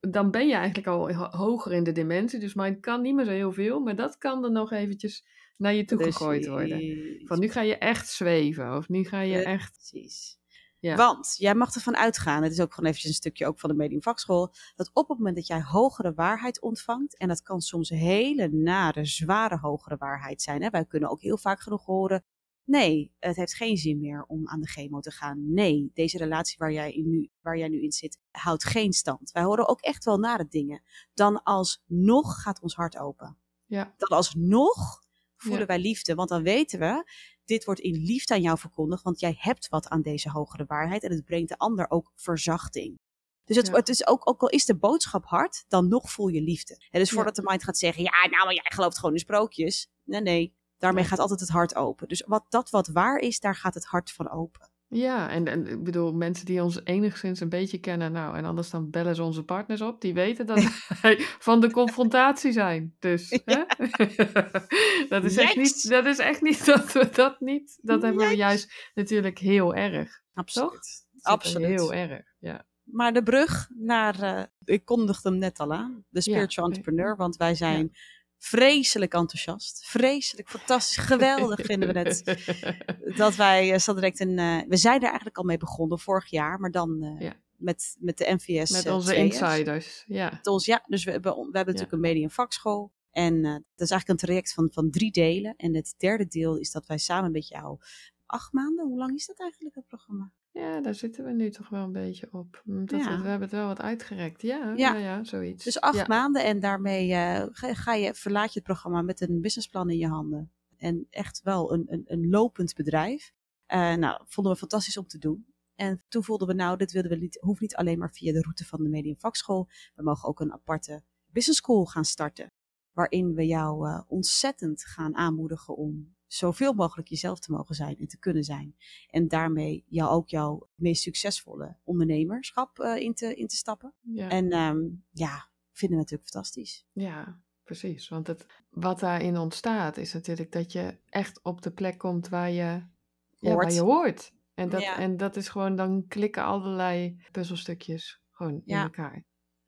dan ben je eigenlijk al ho- hoger in de dimensie. Dus mind kan niet meer zo heel veel, maar dat kan er nog eventjes naar je toe gegooid worden. Precies. Van nu ga je echt zweven, of nu ga je echt... Precies. Ja. Want jij mag ervan uitgaan, het is ook gewoon eventjes een stukje ook van de medium vakschool, dat op het moment dat jij hogere waarheid ontvangt, en dat kan soms hele nare, zware hogere waarheid zijn. Hè? Wij kunnen ook heel vaak genoeg horen, nee, het heeft geen zin meer om aan de chemo te gaan. Nee, deze relatie waar jij, in nu, waar jij nu in zit, houdt geen stand. Wij horen ook echt wel nare dingen. Dan alsnog gaat ons hart open. Ja, Dan alsnog voelen Ja. wij liefde, want dan weten we, dit wordt in liefde aan jou verkondigd, want jij hebt wat aan deze hogere waarheid en het brengt de ander ook verzachting. Dus het, Ja. het is ook, ook al is de boodschap hard, dan nog voel je liefde. En dus Ja. voordat de mind gaat zeggen, ja, nou, maar jij gelooft gewoon in sprookjes. Nee, nee, daarmee gaat altijd het hart open. Dus wat, dat wat waar is, daar gaat het hart van open. Ja, en, en ik bedoel, mensen die ons enigszins een beetje kennen, nou, en anders dan bellen ze onze partners op, die weten dat wij van de confrontatie zijn. Dus, hè? dat, is echt niet, dat is echt niet dat we dat niet, dat hebben we juist natuurlijk heel erg. Absoluut. Absoluut. Heel erg, ja. Maar de brug naar, eh, ik kondigde hem net al aan, de spiritual Ja. entrepreneur, want wij zijn vreselijk enthousiast. Vreselijk, fantastisch, geweldig vinden we het. Dat wij zo direct een, uh, we zijn er eigenlijk al mee begonnen vorig jaar, maar dan uh, Ja. met, met de NVS. Met onze insiders, ja. Met ons, ja, dus we hebben, we hebben natuurlijk een media- en vakschool. En dat is eigenlijk een traject van, van drie delen. En het derde deel is dat wij samen met jou acht maanden, hoe lang is dat eigenlijk, het programma? Ja, daar zitten we nu toch wel een beetje op. Dat Ja. we, hebben het wel wat uitgerekt. Ja, Ja. ja. ja, zoiets. Dus acht ja. maanden en daarmee eh, ga, je, verlaat je het programma met een businessplan in je handen. En echt wel een, een, een lopend bedrijf. Eh, nou, vonden we fantastisch om te doen. En toen voelden we nou, dit willen we niet, hoeft niet alleen maar via de route van de Medium Vakschool. We mogen ook een aparte business school gaan starten. Waarin we jou uh, ontzettend gaan aanmoedigen om zoveel mogelijk jezelf te mogen zijn en te kunnen zijn. En daarmee jou ook jouw meest succesvolle ondernemerschap uh, in, te, in te stappen. Ja. En um, ja, vinden we natuurlijk fantastisch. Ja, precies. Want het, wat daarin ontstaat is natuurlijk dat je echt op de plek komt waar je ja, waar je hoort. En dat, en dat is gewoon, dan klikken allerlei puzzelstukjes gewoon in elkaar.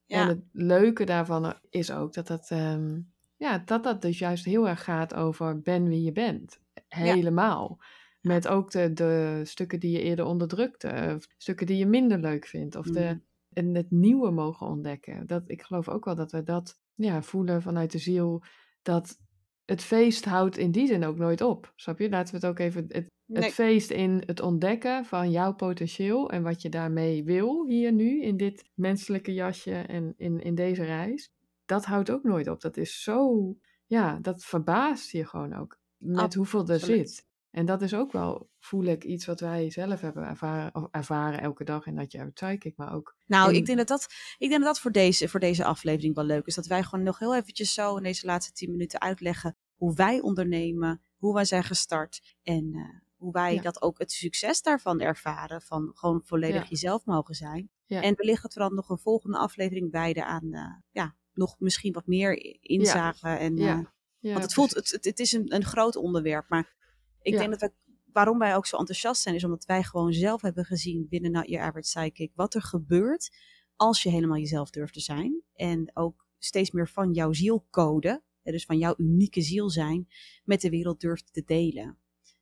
En het leuke daarvan is ook dat dat, um, ja, dat dat dus juist heel erg gaat over ben wie je bent. Helemaal. Met ook de, de stukken die je eerder onderdrukte, of stukken die je minder leuk vindt, of de, mm. en het nieuwe mogen ontdekken. Dat, ik geloof ook wel dat we dat ja, voelen vanuit de ziel, dat het feest houdt in die zin ook nooit op. Snap je? Laten we het ook even. Het, het feest in het ontdekken van jouw potentieel en wat je daarmee wil hier nu in dit menselijke jasje en in, in deze reis. Dat houdt ook nooit op. Dat is zo. Ja, dat verbaast je gewoon ook. Met hoeveel er zit. En dat is ook wel, voel ik, iets wat wij zelf hebben ervaren, ervaren elke dag. En dat je uit Psychic, maar ook... Nou, ik denk dat dat, ik denk dat, dat voor, deze, voor deze aflevering wel leuk is. Dat wij gewoon nog heel eventjes zo in deze laatste tien minuten uitleggen hoe wij ondernemen, hoe wij zijn gestart. En uh, hoe wij dat ook het succes daarvan ervaren. Van gewoon volledig jezelf mogen zijn. En wellicht dat we dan nog een volgende aflevering wijden aan, uh, ja, nog misschien wat meer inzagen. En, uh, want het voelt, het, het, is een, een groot onderwerp, maar ik denk dat we, waarom wij ook zo enthousiast zijn, is omdat wij gewoon zelf hebben gezien binnen Not Your Average Psychic wat er gebeurt als je helemaal jezelf durft te zijn. En ook steeds meer van jouw zielcode, dus van jouw unieke ziel zijn, met de wereld durft te delen.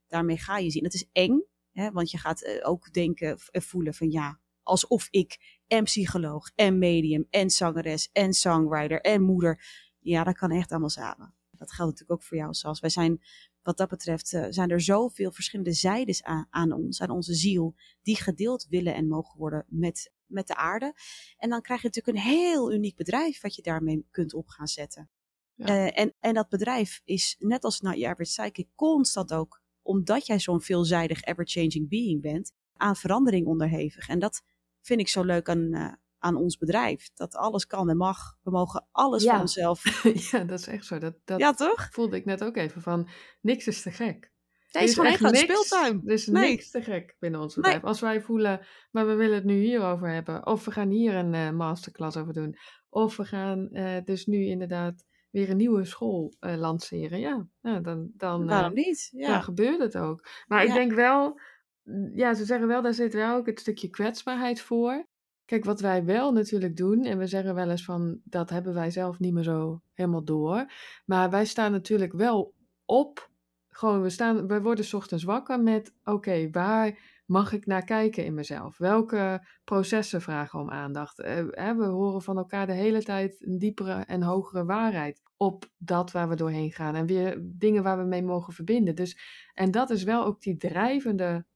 Daarmee ga je zien. Het is eng, hè, want je gaat eh, ook denken en voelen van ja, alsof ik en psycholoog en medium en zangeres en songwriter en moeder. Ja, dat kan echt allemaal samen. Dat geldt natuurlijk ook voor jou, zoals wij zijn wat dat betreft uh, zijn er zoveel verschillende zijdes aan, aan, ons, aan onze ziel, die gedeeld willen en mogen worden met, met de aarde. En dan krijg je natuurlijk een heel uniek bedrijf wat je daarmee kunt op gaan zetten. Ja. Uh, en, en dat bedrijf is, net als nou, je average psychic, constant ook, omdat jij zo'n veelzijdig ever-changing being bent, aan verandering onderhevig. En dat vind ik zo leuk aan, uh, aan ons bedrijf. Dat alles kan en mag. We mogen alles van onszelf. ja, dat is echt zo. Dat, dat ja, toch? voelde ik net ook even van, niks is te gek. Nee, is gewoon echt een speeltuin. Er is niks te gek binnen ons bedrijf. Als wij voelen, maar we willen het nu hierover hebben. Of we gaan hier een uh, masterclass over doen. Of we gaan uh, dus nu inderdaad weer een nieuwe school uh, lanceren. Ja, nou, dan, dan, Waarom niet? Ja. dan gebeurt het ook. Maar ja. ik denk wel, ja, ze zeggen wel, daar zit wel ook het stukje kwetsbaarheid voor. Kijk, wat wij wel natuurlijk doen, en we zeggen wel eens van dat hebben wij zelf niet meer zo helemaal door. Maar wij staan natuurlijk wel op. Gewoon, we, staan, we worden ochtends wakker met: oké, waar mag ik naar kijken in mezelf? Welke processen vragen om aandacht? Eh, we horen van elkaar de hele tijd een diepere en hogere waarheid op dat waar we doorheen gaan. En weer dingen waar we mee mogen verbinden. Dus, en dat is wel ook die drijvende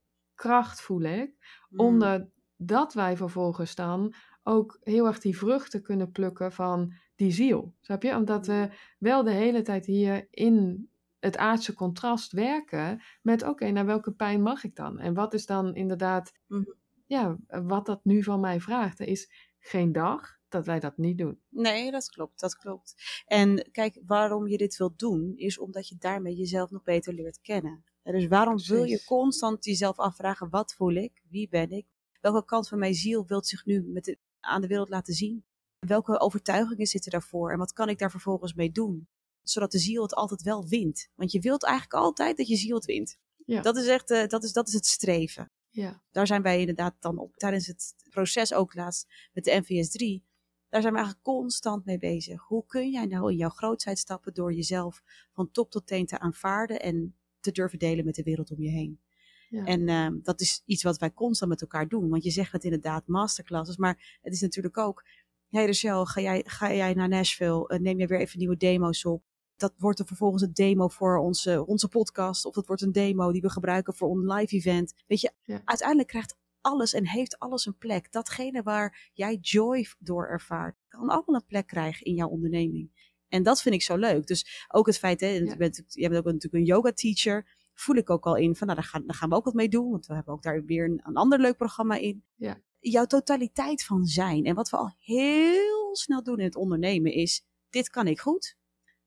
kracht, voel ik. Mm. Onder dat wij vervolgens dan ook heel erg die vruchten kunnen plukken van die ziel. Snap je? Omdat we wel de hele tijd hier in het aardse contrast werken met oké, naar welke pijn mag ik dan? En wat is dan inderdaad, mm. ja, wat dat nu van mij vraagt? Er is geen dag dat wij dat niet doen. Nee, dat klopt, dat klopt. En kijk, waarom je dit wilt doen, is omdat je daarmee jezelf nog beter leert kennen. Dus waarom Precies. wil je constant jezelf afvragen, wat voel ik? Wie ben ik? Welke kant van mijn ziel wilt zich nu met de, aan de wereld laten zien? Welke overtuigingen zitten daarvoor en wat kan ik daar vervolgens mee doen? Zodat de ziel het altijd wel wint. Want je wilt eigenlijk altijd dat je ziel het wint. Ja. Dat is echt uh, dat is, dat is het streven. Ja. Daar zijn wij inderdaad dan op. Tijdens het proces ook laatst met de NVS 3. Daar zijn we eigenlijk constant mee bezig. Hoe kun jij nou in jouw grootheid stappen door jezelf van top tot teen te aanvaarden en te durven delen met de wereld om je heen? Ja. En uh, dat is iets wat wij constant met elkaar doen. Want je zegt het inderdaad, masterclasses. Maar het is natuurlijk ook, hey Rachel, ga jij, ga jij naar Nashville? Uh, neem je weer even nieuwe demo's op? Dat wordt er vervolgens een demo voor onze, onze podcast. Of dat wordt een demo die we gebruiken voor een live event. Weet je, ja. uiteindelijk krijgt alles en heeft alles een plek. Datgene waar jij joy door ervaart, kan allemaal een plek krijgen in jouw onderneming. En dat vind ik zo leuk. Dus ook het feit, hè, ja. je, bent, je bent ook natuurlijk een yoga teacher voel ik ook al in van, nou, daar gaan, daar gaan we ook wat mee doen. Want we hebben ook daar weer een, een ander leuk programma in. Ja. Jouw totaliteit van zijn. En wat we al heel snel doen in het ondernemen is, dit kan ik goed.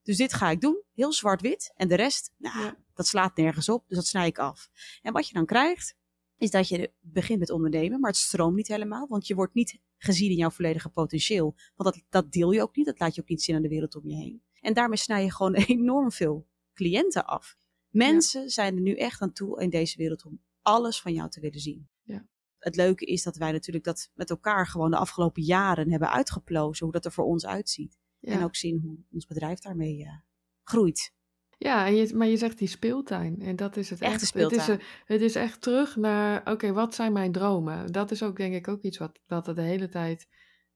Dus dit ga ik doen, heel zwart-wit. En de rest, nou, Ja. dat slaat nergens op, dus dat snij ik af. En wat je dan krijgt, is dat je begint met ondernemen, maar het stroomt niet helemaal. Want je wordt niet gezien in jouw volledige potentieel. Want dat, dat deel je ook niet, dat laat je ook niet zien aan de wereld om je heen. En daarmee snij je gewoon enorm veel cliënten af. Mensen zijn er nu echt aan toe in deze wereld om alles van jou te willen zien. Ja. Het leuke is dat wij natuurlijk dat met elkaar gewoon de afgelopen jaren hebben uitgeplozen, hoe dat er voor ons uitziet. Ja. En ook zien hoe ons bedrijf daarmee eh, groeit. Ja, en je, maar je zegt die speeltuin. En dat is het Echte echt. Het is, speeltuin. een- het is echt terug naar, oké, wat zijn mijn dromen? Dat is ook denk ik ook iets wat, er de hele tijd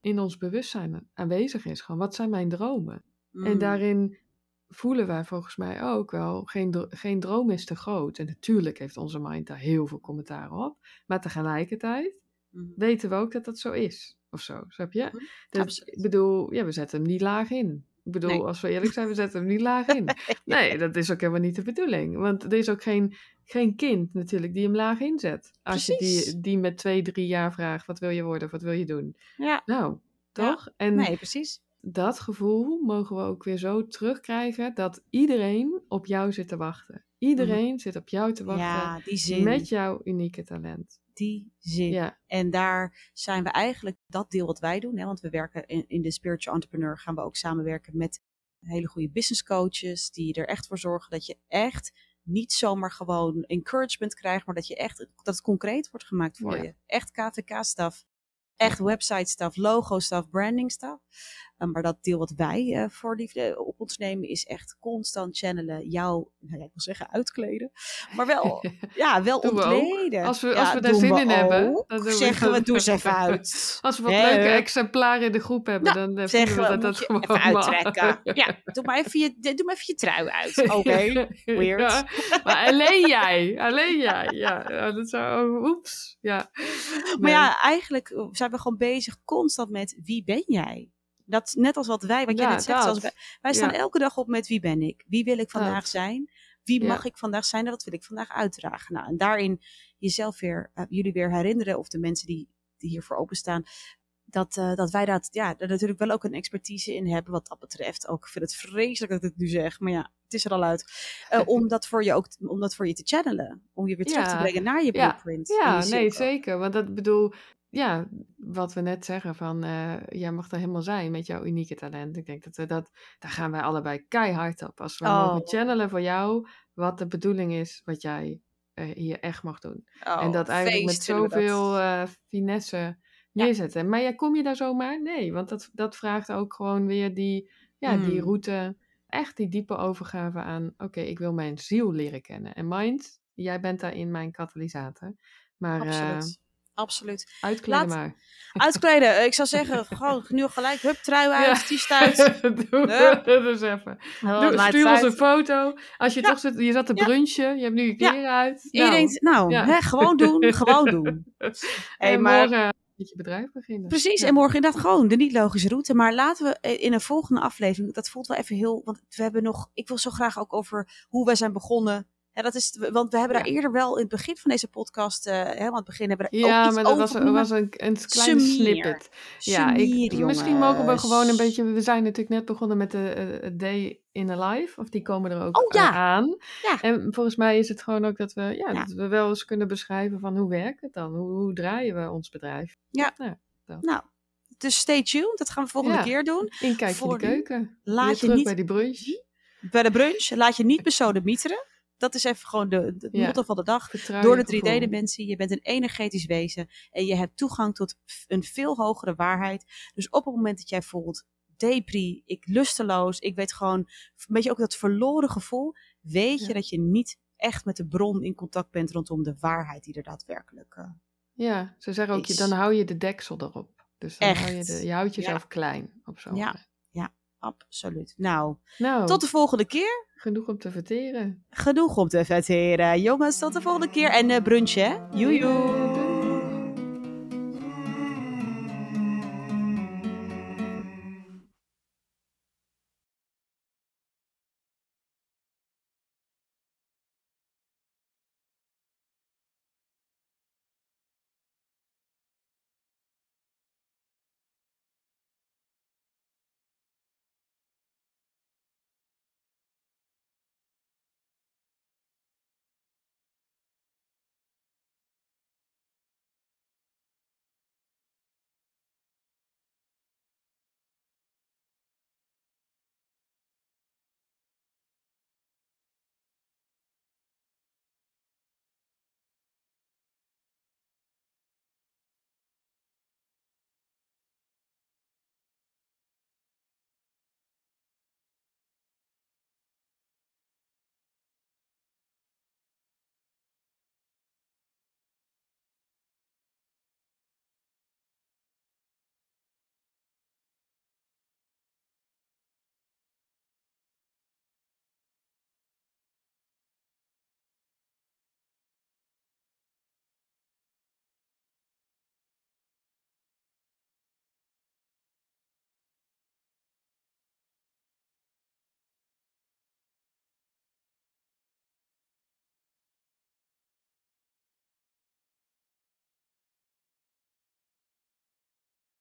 in ons bewustzijn aanwezig is. Gewoon, wat zijn mijn dromen? En Mm. daarin voelen wij volgens mij ook wel, geen, geen droom is te groot. En natuurlijk heeft onze mind daar heel veel commentaar op. Maar tegelijkertijd Mm. weten we ook dat dat zo is. Of zo, snap je? Mhm, Dus, ik bedoel, ja, we zetten hem niet laag in. Ik bedoel, Nee. als we eerlijk zijn, we zetten hem niet laag in. Nee, dat is ook helemaal niet de bedoeling. Want er is ook geen, geen kind natuurlijk die hem laag inzet. Als je die, die met twee, drie jaar vraagt, wat wil je worden, of wat wil je doen? Ja, Nou, toch? En nee, precies. dat gevoel mogen we ook weer zo terugkrijgen dat iedereen op jou zit te wachten. Iedereen zit op jou te wachten. Ja, die zin. met jouw unieke talent. Die zin. Ja, En daar zijn we eigenlijk, dat deel wat wij doen, hè, want we werken in, in de Spiritual Entrepreneur, gaan we ook samenwerken met hele goede business coaches, die er echt voor zorgen dat je echt niet zomaar gewoon encouragement krijgt, maar dat je echt, dat het concreet wordt gemaakt voor Ja. je. Echt KVK-staf, echt website-staf, logo-staf, branding-staf. Um, maar dat deel wat wij eh, voor liefde op ons nemen is echt constant channelen, jou, nou ja, ik wil zeggen uitkleden, maar wel, ja, wel Doen we ook. ontleden. Als we- Ja, als we daar zin we in hebben, dan we zeggen we, doe eens even uit. Als we wat leuke exemplaren in de groep hebben, Nou, dan eh, Zeggen we, we dat dat gewoon even uittrekken. Ja, doe maar even je, doe maar even je trui uit. Oké, weird. Ja, maar alleen jij, alleen jij. Ja, dat zou, oh, oeps. Ja. Maar Nee. ja, eigenlijk zijn we gewoon bezig constant met wie ben jij? Dat net als wat wij, wat jij Ja, net zegt, zoals wij, wij staan Ja. elke dag op met wie ben ik? Wie wil ik vandaag Dat. zijn? Wie Ja. mag ik vandaag zijn en wat wil ik vandaag uitdragen? Nou, en daarin jezelf weer, uh, jullie weer herinneren, of de mensen die, die hiervoor openstaan, dat, uh, dat wij dat, ja, er natuurlijk wel ook een expertise in hebben wat dat betreft. Ook, ik vind het vreselijk dat ik het nu zeg, maar ja, het is er al uit. Uh, om, dat voor je ook, om dat voor je te channelen. Om je weer terug Ja. te brengen naar je Ja. blueprint. Ja, je nee, zeker. Want dat bedoel, ja, wat we net zeggen van, eh, jij mag er helemaal zijn met jouw unieke talent. Ik denk dat we dat, daar gaan wij allebei keihard op. Als we Oh. mogen channelen voor jou, wat de bedoeling is, wat jij eh, hier echt mag doen. en Oh, dat eigenlijk met zoveel eh finesse neerzetten. Maar ja, kom je daar zomaar? Nee, want dat, dat vraagt ook gewoon weer die, ja, die Mm. route, echt die diepe overgave aan, oké, ik wil mijn ziel leren kennen. En mind, jij bent daarin mijn katalysator. Maar Absoluut. Absoluut. uitkleden Laat- maar. Uitkleden. eh, Ik zou zeggen, gewoon nu gelijk, hup, trui uit, t-shirt uit. Doe het dus even. Oh, Doe, stuur ons uit. een foto. Als je Ja. toch zit, je zat te Ja. brunchen, je hebt nu je Ja. kleren uit. En je denkt, nou, ja. hè, gewoon doen, gewoon doen. Hey, en maar- morgen met je bedrijf beginnen. Precies, Ja. en morgen inderdaad gewoon de niet-logische route. Maar laten we eh, in een volgende aflevering, dat voelt wel even heel, want we hebben nog, ik wil zo graag ook over hoe wij zijn begonnen. Ja, dat is, want we hebben daar Ja. eerder wel in het begin van deze podcast, eh, hè, want het begin hebben we ook Ja, iets maar dat over was, genoemd. was een, een snippet. Ja, ik, misschien mogen we gewoon een beetje. We zijn natuurlijk net begonnen met de eh, Day in a Life. Of die komen er ook Oh, ja. eh, aan. Ja. En volgens mij is het gewoon ook dat we, ja, Ja. Dat we wel eens kunnen beschrijven van hoe werkt het dan? Hoe, hoe draaien we ons bedrijf? Nou, dus stay tuned, dat gaan we volgende Ja. keer doen. Inkijk in de keuken. Laat Weer je terug niet bij die brunch. bij de brunch, laat je niet besodemieteren. Dat is even gewoon de, de Ja. motto van de dag. Vertrouw Door de gevoel. 3D-dimensie. Je bent een energetisch wezen. En je hebt toegang tot een veel hogere waarheid. Dus op het moment dat jij voelt, depri, ik lusteloos. Ik weet gewoon, een beetje ook dat verloren gevoel. Weet je dat je niet echt met de bron in contact bent rondom de waarheid die er daadwerkelijk uh, Ja, ze zeggen ook, je, dan hou je de deksel erop. Dus dan hou je, Echt. de, je houdt jezelf klein op zo'n Ja. Absoluut. Nou, Nou, tot de volgende keer. genoeg om te verteren. Genoeg om te verteren. Jongens, tot de volgende keer. En uh, brunch, hè? Joejoe.